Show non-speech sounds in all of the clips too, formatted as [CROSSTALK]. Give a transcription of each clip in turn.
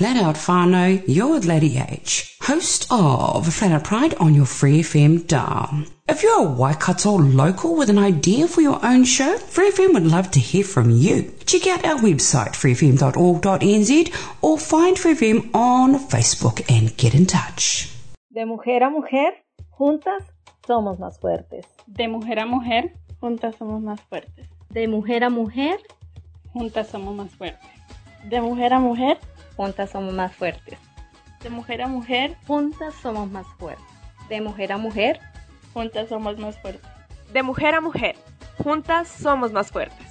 Flat Out Whānau, you're with Lady H, host of Flat Out Pride on your Free FM dial. If you're a Waikato local with an idea for your own show, Free FM would love to hear from you. Check out our website, freefm.org.nz, or find Free FM on Facebook and get in touch. De mujer a mujer, juntas somos más fuertes. De mujer a mujer, juntas somos más fuertes. De mujer a mujer, juntas somos más fuertes. De mujer a mujer, juntas somos más fuertes. De mujer a mujer, juntas somos más fuertes. De mujer a mujer, juntas somos más fuertes. De mujer a mujer, juntas somos más fuertes.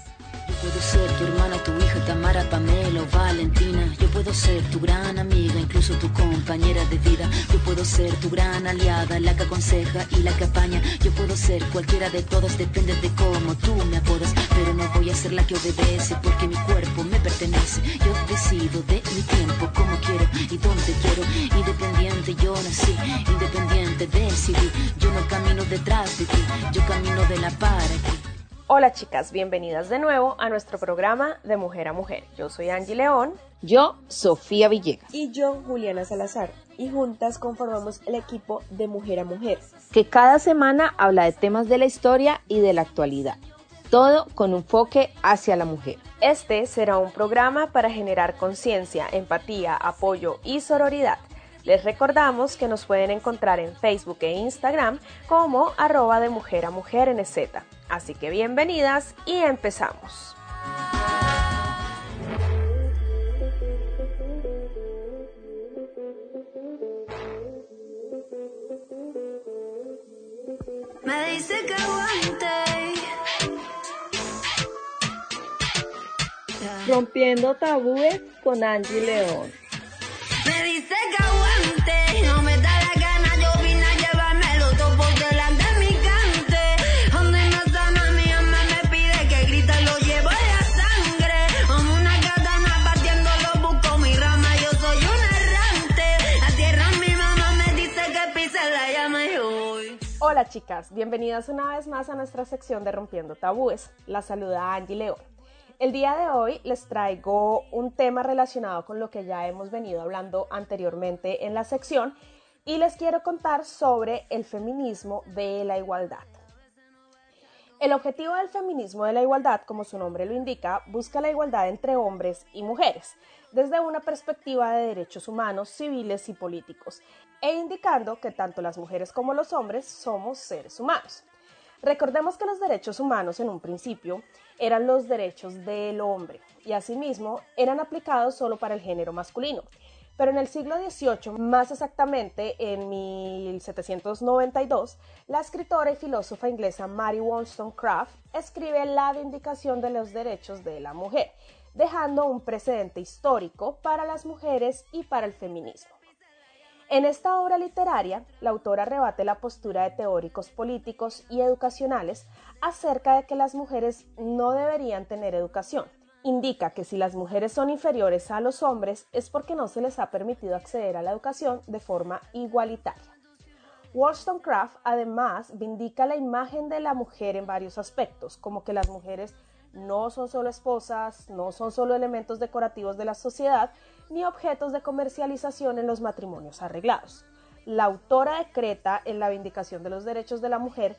Puedo ser tu hermana, tu hija, Tamara, Pamela o Valentina. Yo puedo ser tu gran amiga, incluso tu compañera de vida. Yo puedo ser tu gran aliada, la que aconseja y la que apaña. Yo puedo ser cualquiera de todos, depende de cómo tú me apodas. Pero no voy a ser la que obedece porque mi cuerpo me pertenece. Yo decido de mi tiempo, como quiero y donde quiero. Independiente yo nací, independiente decidí. Yo no camino detrás de ti, yo camino de la para ti. Hola chicas, bienvenidas de nuevo a nuestro programa de Mujer a Mujer. Yo soy Angie León. Yo, Sofía Villegas. Y yo, Juliana Salazar. Y juntas conformamos el equipo de Mujer a Mujer. Que cada semana habla de temas de la historia y de la actualidad. Todo con un enfoque hacia la mujer. Este será un programa para generar conciencia, empatía, apoyo y sororidad. Les recordamos que nos pueden encontrar en Facebook e Instagram como arroba de mujer a mujer NZ. Así que bienvenidas y empezamos. Me dice que aguante. Rompiendo tabúes con Angie León. Me dice que Chicas, bienvenidas una vez más a nuestra sección de Rompiendo Tabúes. La saluda Angie León. El día de hoy les traigo un tema relacionado con lo que ya hemos venido hablando anteriormente en la sección y les quiero contar sobre el feminismo de la igualdad. El objetivo del feminismo de la igualdad, como su nombre lo indica, busca la igualdad entre hombres y mujeres, desde una perspectiva de derechos humanos, civiles y políticos, e indicando que tanto las mujeres como los hombres somos seres humanos. Recordemos que los derechos humanos en un principio eran los derechos del hombre y asimismo eran aplicados solo para el género masculino. Pero en el siglo XVIII, más exactamente en 1792, la escritora y filósofa inglesa Mary Wollstonecraft escribe la Vindicación de los Derechos de la Mujer, dejando un precedente histórico para las mujeres y para el feminismo. En esta obra literaria, la autora rebate la postura de teóricos políticos y educacionales acerca de que las mujeres no deberían tener educación. Indica que si las mujeres son inferiores a los hombres es porque no se les ha permitido acceder a la educación de forma igualitaria. Wollstonecraft además vindica la imagen de la mujer en varios aspectos, como que las mujeres no son solo esposas, no son solo elementos decorativos de la sociedad, ni objetos de comercialización en los matrimonios arreglados. La autora decreta en la Vindicación de los Derechos de la Mujer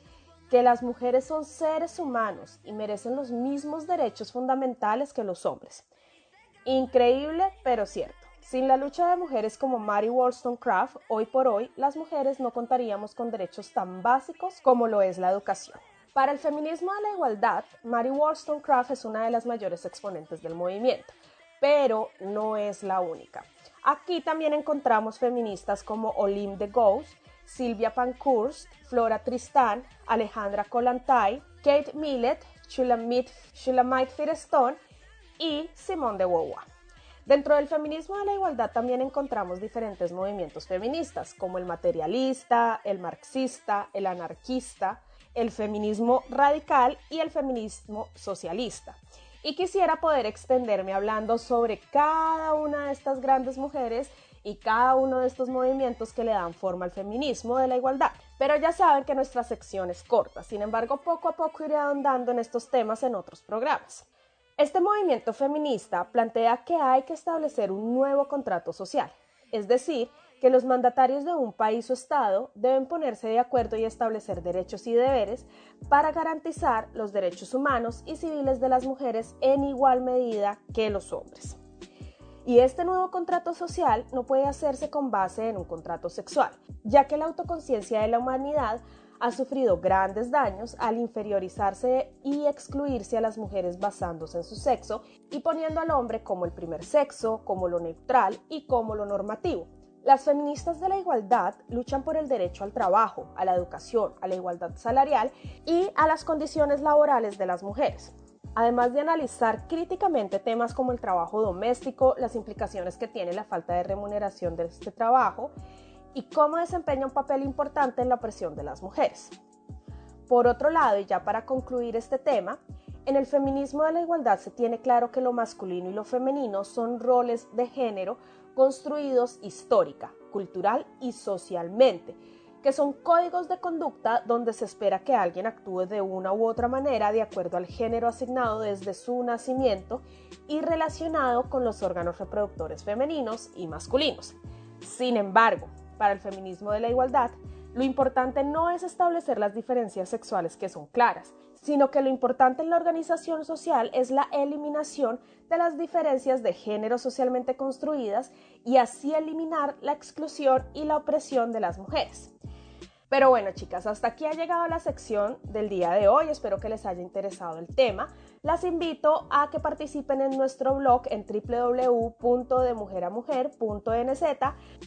que las mujeres son seres humanos y merecen los mismos derechos fundamentales que los hombres. Increíble, pero cierto. Sin la lucha de mujeres como Mary Wollstonecraft, hoy por hoy las mujeres no contaríamos con derechos tan básicos como lo es la educación. Para el feminismo de la igualdad, Mary Wollstonecraft es una de las mayores exponentes del movimiento pero no es la única. Aquí también encontramos feministas como Olim de Gauss, Silvia Pankhurst, Flora Tristán, Alejandra Kollontai, Kate Millett, Shulamit Firestone y Simone de Beauvoir. Dentro del feminismo de la igualdad también encontramos diferentes movimientos feministas, como el materialista, el marxista, el anarquista, el feminismo radical y el feminismo socialista y quisiera poder extenderme hablando sobre cada una de estas grandes mujeres y cada uno de estos movimientos que le dan forma al feminismo de la igualdad. Pero ya saben que nuestra sección es corta, sin embargo poco a poco iré ahondando en estos temas en otros programas. Este movimiento feminista plantea que hay que establecer un nuevo contrato social, es decir, que los mandatarios de un país o Estado deben ponerse de acuerdo y establecer derechos y deberes para garantizar los derechos humanos y civiles de las mujeres en igual medida que los hombres. Y este nuevo contrato social no puede hacerse con base en un contrato sexual, ya que la autoconciencia de la humanidad ha sufrido grandes daños al inferiorizarse y excluirse a las mujeres basándose en su sexo y poniendo al hombre como el primer sexo, como lo neutral y como lo normativo. Las feministas de la igualdad luchan por el derecho al trabajo, a la educación, a la igualdad salarial y a las condiciones laborales de las mujeres. Además de analizar críticamente temas como el trabajo doméstico, las implicaciones que tiene la falta de remuneración de este trabajo y cómo desempeña un papel importante en la opresión de las mujeres. Por otro lado, y ya para concluir este tema, en el feminismo de la igualdad se tiene claro que lo masculino y lo femenino son roles de género construidos histórica, cultural y socialmente, que son códigos de conducta donde se espera que alguien actúe de una u otra manera de acuerdo al género asignado desde su nacimiento y relacionado con los órganos reproductores femeninos y masculinos. Sin embargo, para el feminismo de la igualdad, lo importante no es establecer las diferencias sexuales que son claras, sino que lo importante en la organización social es la eliminación de las diferencias de género socialmente construidas y así eliminar la exclusión y la opresión de las mujeres. Pero bueno, chicas, hasta aquí ha llegado la sección del día de hoy. Espero que les haya interesado el tema. Las invito a que participen en nuestro blog en www.demujeramujer.nz,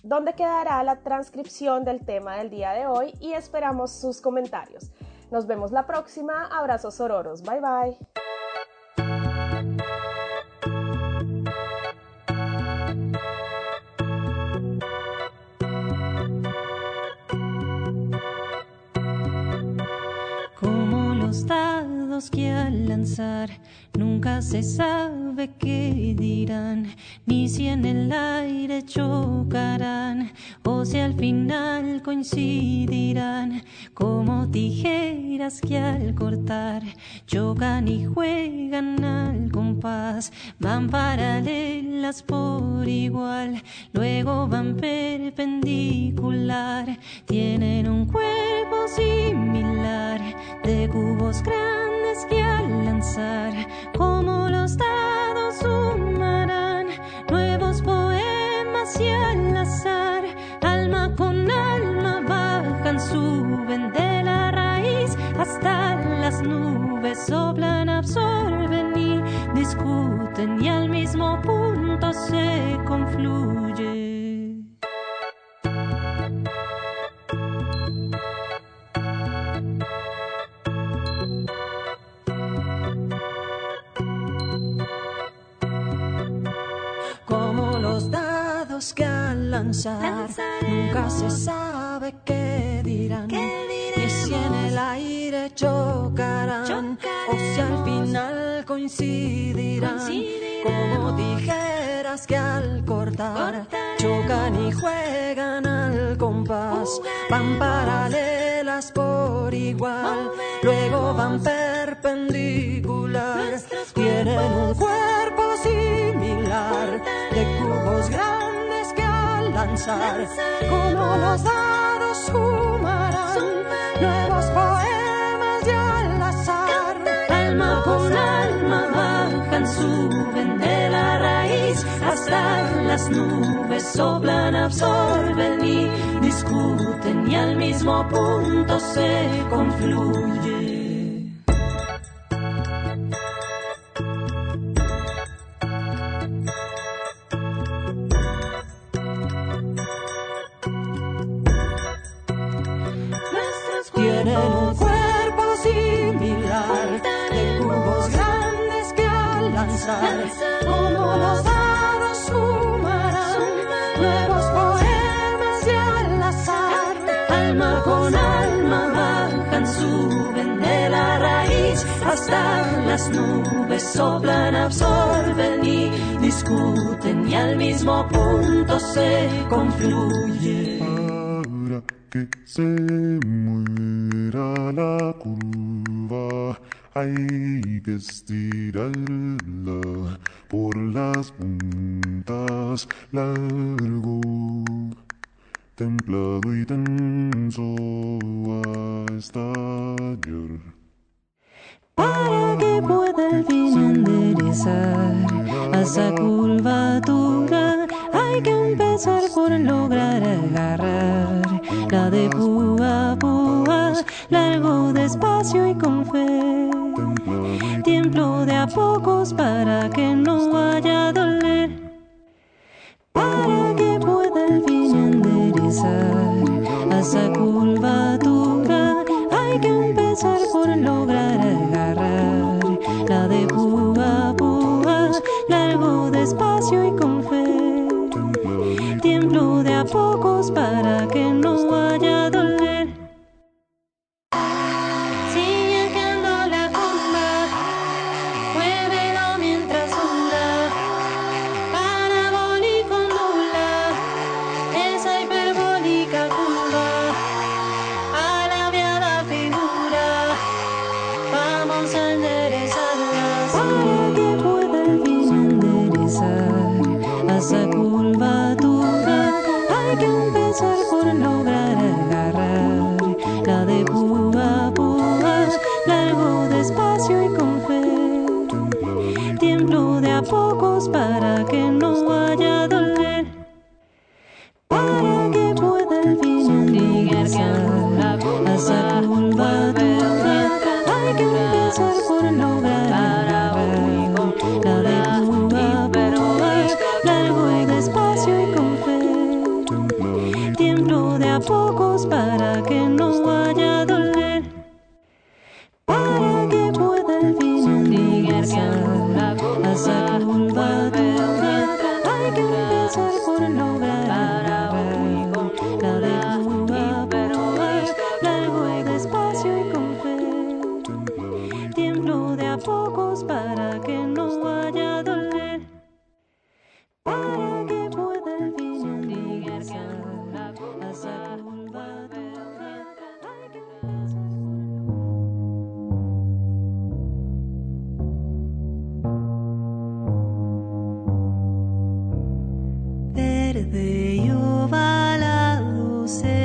donde quedará la transcripción del tema del día de hoy y esperamos sus comentarios. Nos vemos la próxima. Abrazos ororos. Bye bye. Que al lanzar nunca se sabe qué dirán, ni si en el aire chocarán o si al final coincidirán, como tijeras que al cortar chocan y juegan al compás, van paralelas por igual, luego van perpendicular, tienen un cuerpo similar de cubos grandes al lanzar como los dados sumarán nuevos poemas y al azar alma con alma bajan suben de la raíz hasta las nubes soplan absorben y discuten y al mismo punto se confluye se sabe qué dirán, ni si en el aire chocarán o si al final coincidirán, como tijeras que al cortar chocan y juegan al compás, van paralelas por igual, luego van perpendicular, tienen un cuerpo similar. De cubos grandes como los dados sumarán nuevos poemas y al azar. Alma con alma bajan suben de la raíz hasta las nubes soplan absorben y discuten y al mismo punto se confluye las nubes soplan, absorben y discuten y al mismo punto se confluye. Ahora que se muera la curva, hay que estirarla por las puntas largo, templado y tenso hasta estallar para que pueda al fin enderezar a esa curvatura. Hay que empezar por lograr agarrar la de púa a púa, largo despacio y con fe. Tiempo de a pocos para que no vaya a doler, para que pueda al fin enderezar a esa curvatura. de ovalado se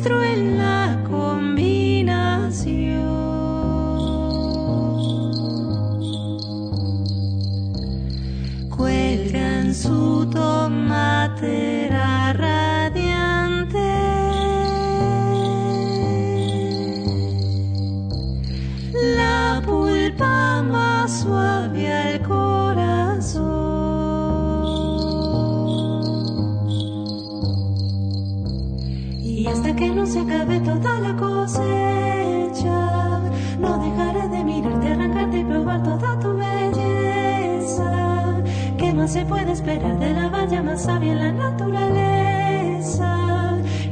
destruye el se puede esperar de la valla más sabia en la naturaleza?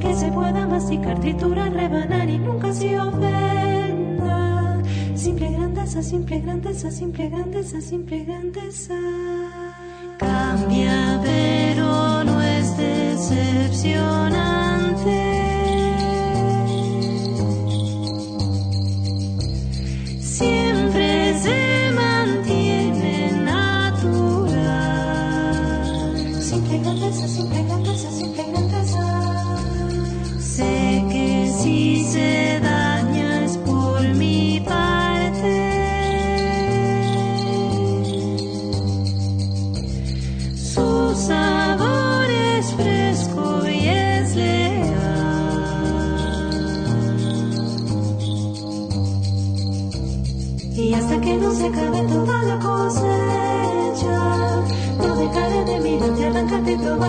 Que se pueda masticar, triturar, rebanar y nunca se ofenda. Simple grandeza, simple grandeza, simple grandeza, simple grandeza. Cambia, pero no es decepcionante.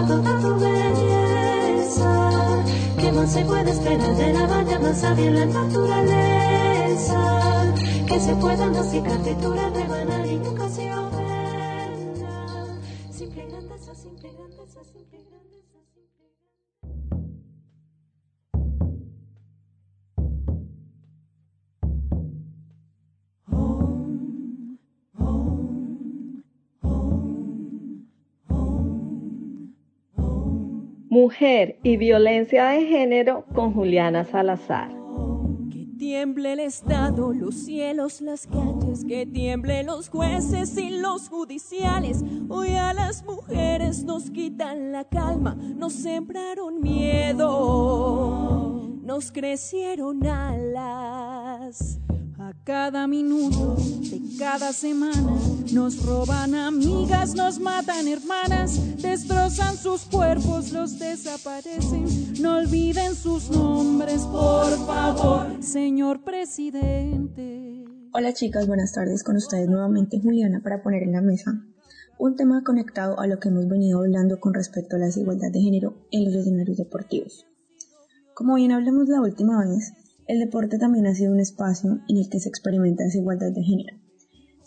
Toda tu belleza. ¿Qué más se puede esperar de la valla más sabia en la naturaleza? Que se pueda masticar, triturar, Mujer y violencia de género con Juliana Salazar. tiemble el Estado, los cielos, las calles, que tiemble los jueces y los judiciales. Hoy a las mujeres nos quitan la calma, nos sembraron miedo, nos crecieron alas. A cada minuto de cada semana nos roban amigas, nos matan hermanas, destrozan sus cuerpos, los desaparecen. No olviden sus nombres, por favor, señor presidente. Hola chicas, buenas tardes. Con ustedes nuevamente Juliana para poner en la mesa un tema conectado a lo que hemos venido hablando con respecto a la desigualdad de género en los escenarios deportivos. Como bien hablamos la última vez, el deporte también ha sido un espacio en el que se experimenta desigualdad de género.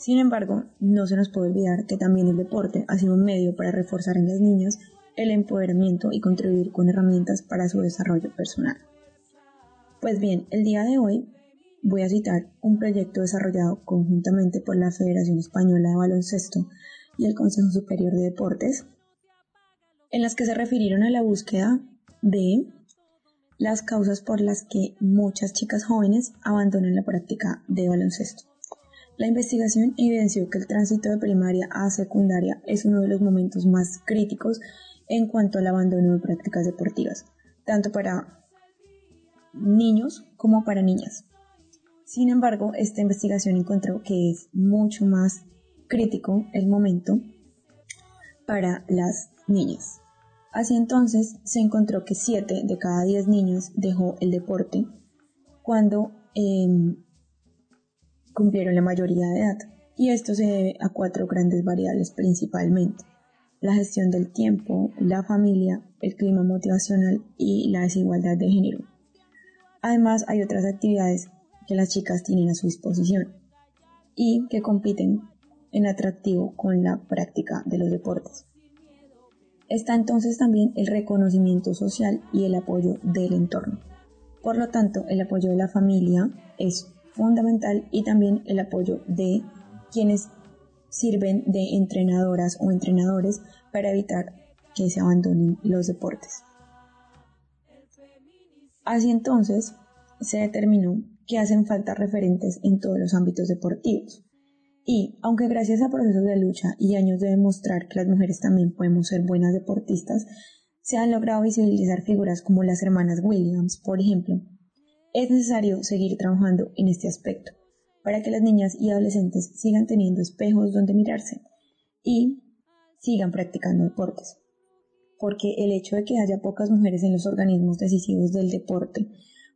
Sin embargo, no se nos puede olvidar que también el deporte ha sido un medio para reforzar en las niñas el empoderamiento y contribuir con herramientas para su desarrollo personal. Pues bien, el día de hoy voy a citar un proyecto desarrollado conjuntamente por la Federación Española de Baloncesto y el Consejo Superior de Deportes, en las que se refirieron a la búsqueda de las causas por las que muchas chicas jóvenes abandonan la práctica de baloncesto. La investigación evidenció que el tránsito de primaria a secundaria es uno de los momentos más críticos en cuanto al abandono de prácticas deportivas, tanto para niños como para niñas. Sin embargo, esta investigación encontró que es mucho más crítico el momento para las niñas. Así entonces se encontró que 7 de cada 10 niños dejó el deporte cuando em, cumplieron la mayoría de edad. Y esto se debe a cuatro grandes variables principalmente. La gestión del tiempo, la familia, el clima motivacional y la desigualdad de género. Además hay otras actividades que las chicas tienen a su disposición y que compiten en atractivo con la práctica de los deportes. Está entonces también el reconocimiento social y el apoyo del entorno. Por lo tanto, el apoyo de la familia es fundamental y también el apoyo de quienes sirven de entrenadoras o entrenadores para evitar que se abandonen los deportes. Así entonces, se determinó que hacen falta referentes en todos los ámbitos deportivos. Y, aunque gracias a procesos de lucha y años de demostrar que las mujeres también podemos ser buenas deportistas, se han logrado visibilizar figuras como las hermanas Williams, por ejemplo, es necesario seguir trabajando en este aspecto para que las niñas y adolescentes sigan teniendo espejos donde mirarse y sigan practicando deportes. Porque el hecho de que haya pocas mujeres en los organismos decisivos del deporte,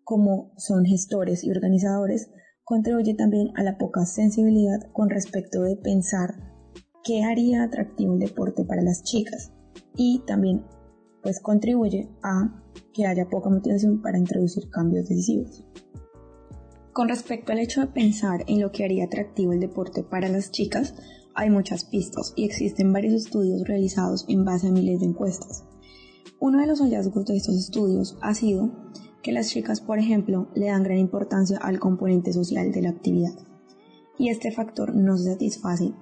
como son gestores y organizadores, contribuye también a la poca sensibilidad con respecto de pensar qué haría atractivo el deporte para las chicas y también pues contribuye a que haya poca motivación para introducir cambios decisivos. Con respecto al hecho de pensar en lo que haría atractivo el deporte para las chicas, hay muchas pistas y existen varios estudios realizados en base a miles de encuestas. Uno de los hallazgos de estos estudios ha sido que las chicas, por ejemplo, le dan gran importancia al componente social de la actividad. Y este factor no se satisface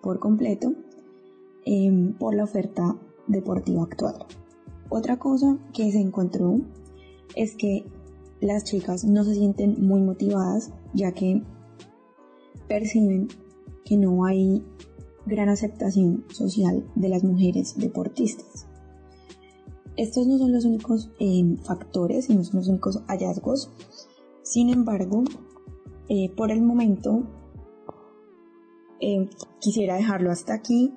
por completo em, por la oferta deportiva actual. Otra cosa que se encontró es que las chicas no se sienten muy motivadas ya que perciben que no hay gran aceptación social de las mujeres deportistas. Estos no son los únicos eh, factores y no son los únicos hallazgos. Sin embargo, eh, por el momento eh, quisiera dejarlo hasta aquí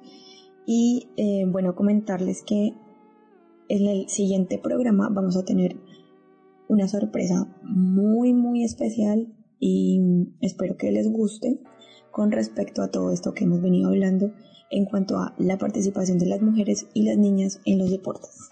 y eh, bueno, comentarles que en el siguiente programa vamos a tener una sorpresa muy, muy especial y espero que les guste con respecto a todo esto que hemos venido hablando en cuanto a la participación de las mujeres y las niñas en los deportes.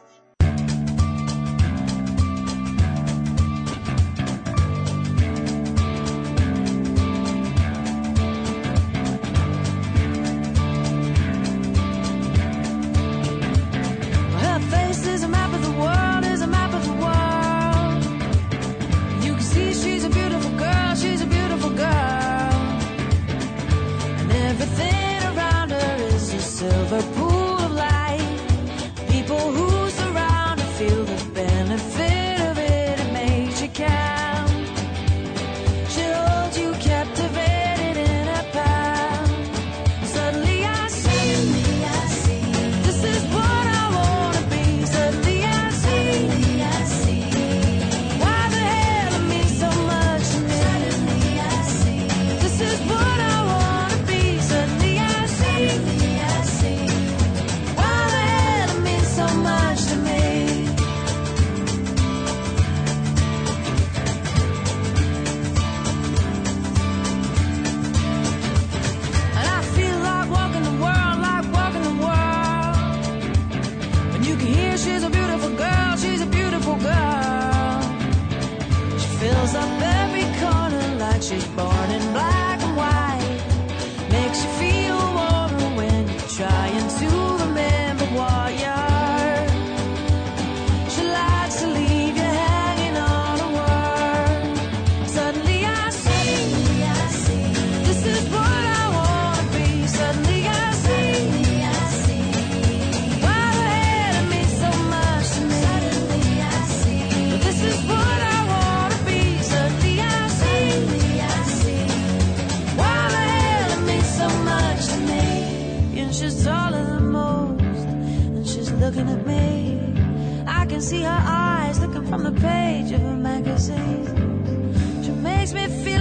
fills up every corner like she can see her eyes looking from the page of a magazine. She makes me feel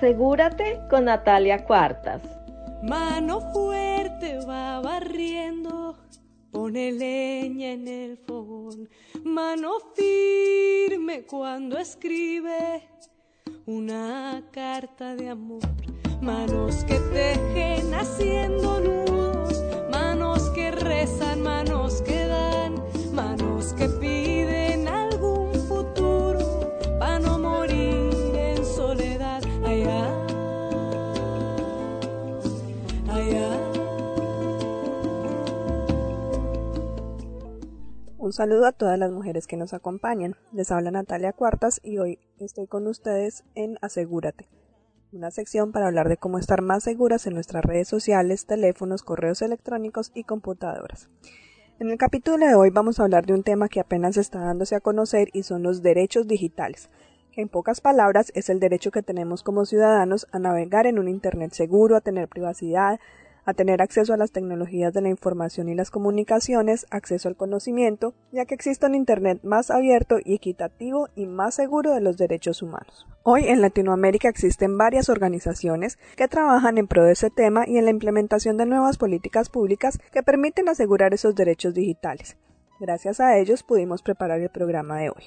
Asegúrate con Natalia Cuartas. Mano fuerte va barriendo, pone leña en el fogón. Mano firme cuando escribe una carta de amor. Manos que tejen haciendo nudos, manos que rezan, manos que Un saludo a todas las mujeres que nos acompañan. Les habla Natalia Cuartas y hoy estoy con ustedes en Asegúrate, una sección para hablar de cómo estar más seguras en nuestras redes sociales, teléfonos, correos electrónicos y computadoras. En el capítulo de hoy vamos a hablar de un tema que apenas está dándose a conocer y son los derechos digitales, que en pocas palabras es el derecho que tenemos como ciudadanos a navegar en un Internet seguro, a tener privacidad, a tener acceso a las tecnologías de la información y las comunicaciones, acceso al conocimiento, ya que existe un Internet más abierto y equitativo y más seguro de los derechos humanos. Hoy en Latinoamérica existen varias organizaciones que trabajan en pro de ese tema y en la implementación de nuevas políticas públicas que permiten asegurar esos derechos digitales. Gracias a ellos pudimos preparar el programa de hoy.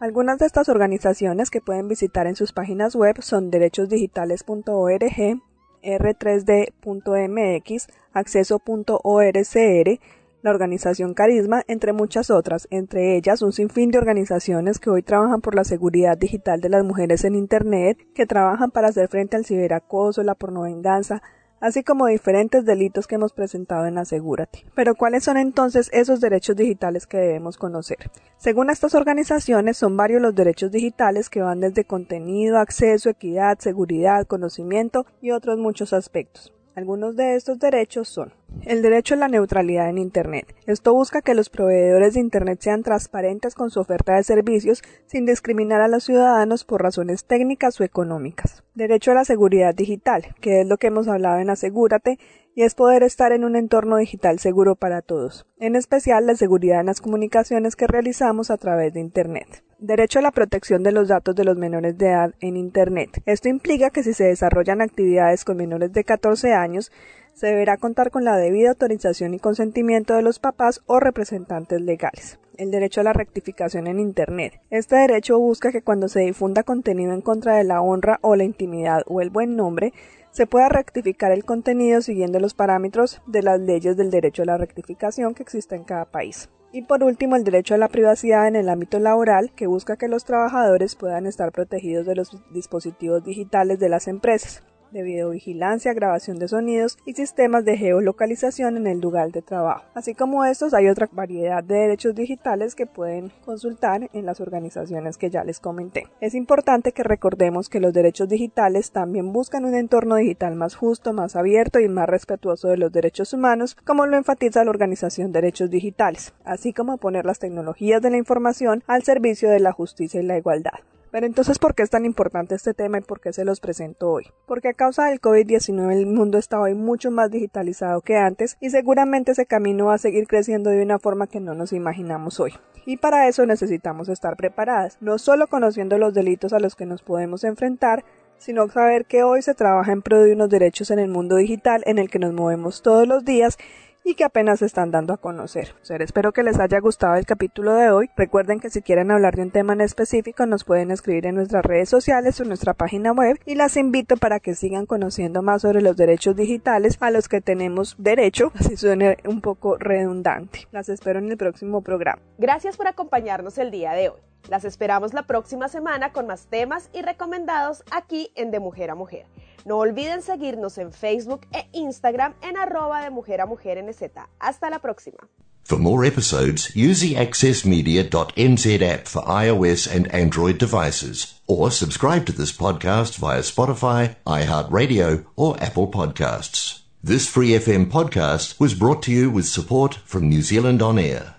Algunas de estas organizaciones que pueden visitar en sus páginas web son derechosdigitales.org, r3d.mx, acceso.orcr, la organización Carisma, entre muchas otras, entre ellas un sinfín de organizaciones que hoy trabajan por la seguridad digital de las mujeres en Internet, que trabajan para hacer frente al ciberacoso, la pornovenganza, así como diferentes delitos que hemos presentado en Asegúrate. Pero ¿cuáles son entonces esos derechos digitales que debemos conocer? Según estas organizaciones, son varios los derechos digitales que van desde contenido, acceso, equidad, seguridad, conocimiento y otros muchos aspectos. Algunos de estos derechos son el derecho a la neutralidad en Internet. Esto busca que los proveedores de Internet sean transparentes con su oferta de servicios sin discriminar a los ciudadanos por razones técnicas o económicas. Derecho a la seguridad digital, que es lo que hemos hablado en Asegúrate, y es poder estar en un entorno digital seguro para todos, en especial la seguridad en las comunicaciones que realizamos a través de Internet. Derecho a la protección de los datos de los menores de edad en Internet. Esto implica que si se desarrollan actividades con menores de 14 años, se deberá contar con la debida autorización y consentimiento de los papás o representantes legales. El derecho a la rectificación en Internet. Este derecho busca que cuando se difunda contenido en contra de la honra o la intimidad o el buen nombre, se pueda rectificar el contenido siguiendo los parámetros de las leyes del derecho a la rectificación que existe en cada país. Y por último, el derecho a la privacidad en el ámbito laboral, que busca que los trabajadores puedan estar protegidos de los dispositivos digitales de las empresas de videovigilancia, grabación de sonidos y sistemas de geolocalización en el lugar de trabajo. Así como estos, hay otra variedad de derechos digitales que pueden consultar en las organizaciones que ya les comenté. Es importante que recordemos que los derechos digitales también buscan un entorno digital más justo, más abierto y más respetuoso de los derechos humanos, como lo enfatiza la organización Derechos Digitales, así como poner las tecnologías de la información al servicio de la justicia y la igualdad. Pero entonces, ¿por qué es tan importante este tema y por qué se los presento hoy? Porque a causa del COVID-19 el mundo está hoy mucho más digitalizado que antes y seguramente ese camino va a seguir creciendo de una forma que no nos imaginamos hoy. Y para eso necesitamos estar preparadas, no solo conociendo los delitos a los que nos podemos enfrentar, sino saber que hoy se trabaja en pro de unos derechos en el mundo digital en el que nos movemos todos los días y que apenas se están dando a conocer. espero que les haya gustado el capítulo de hoy. Recuerden que si quieren hablar de un tema en específico nos pueden escribir en nuestras redes sociales o en nuestra página web y las invito para que sigan conociendo más sobre los derechos digitales a los que tenemos derecho, [LAUGHS] así suene un poco redundante. Las espero en el próximo programa. Gracias por acompañarnos el día de hoy. Las esperamos la próxima semana con más temas y recomendados aquí en De Mujer a Mujer. No olviden seguirnos en Facebook e Instagram en arroba de mujer a mujer NZ. Hasta la próxima. For more episodes, use the accessmedia.nz app for iOS and Android devices, or subscribe to this podcast via Spotify, iHeartRadio, or Apple Podcasts. This Free FM podcast was brought to you with support from New Zealand On Air.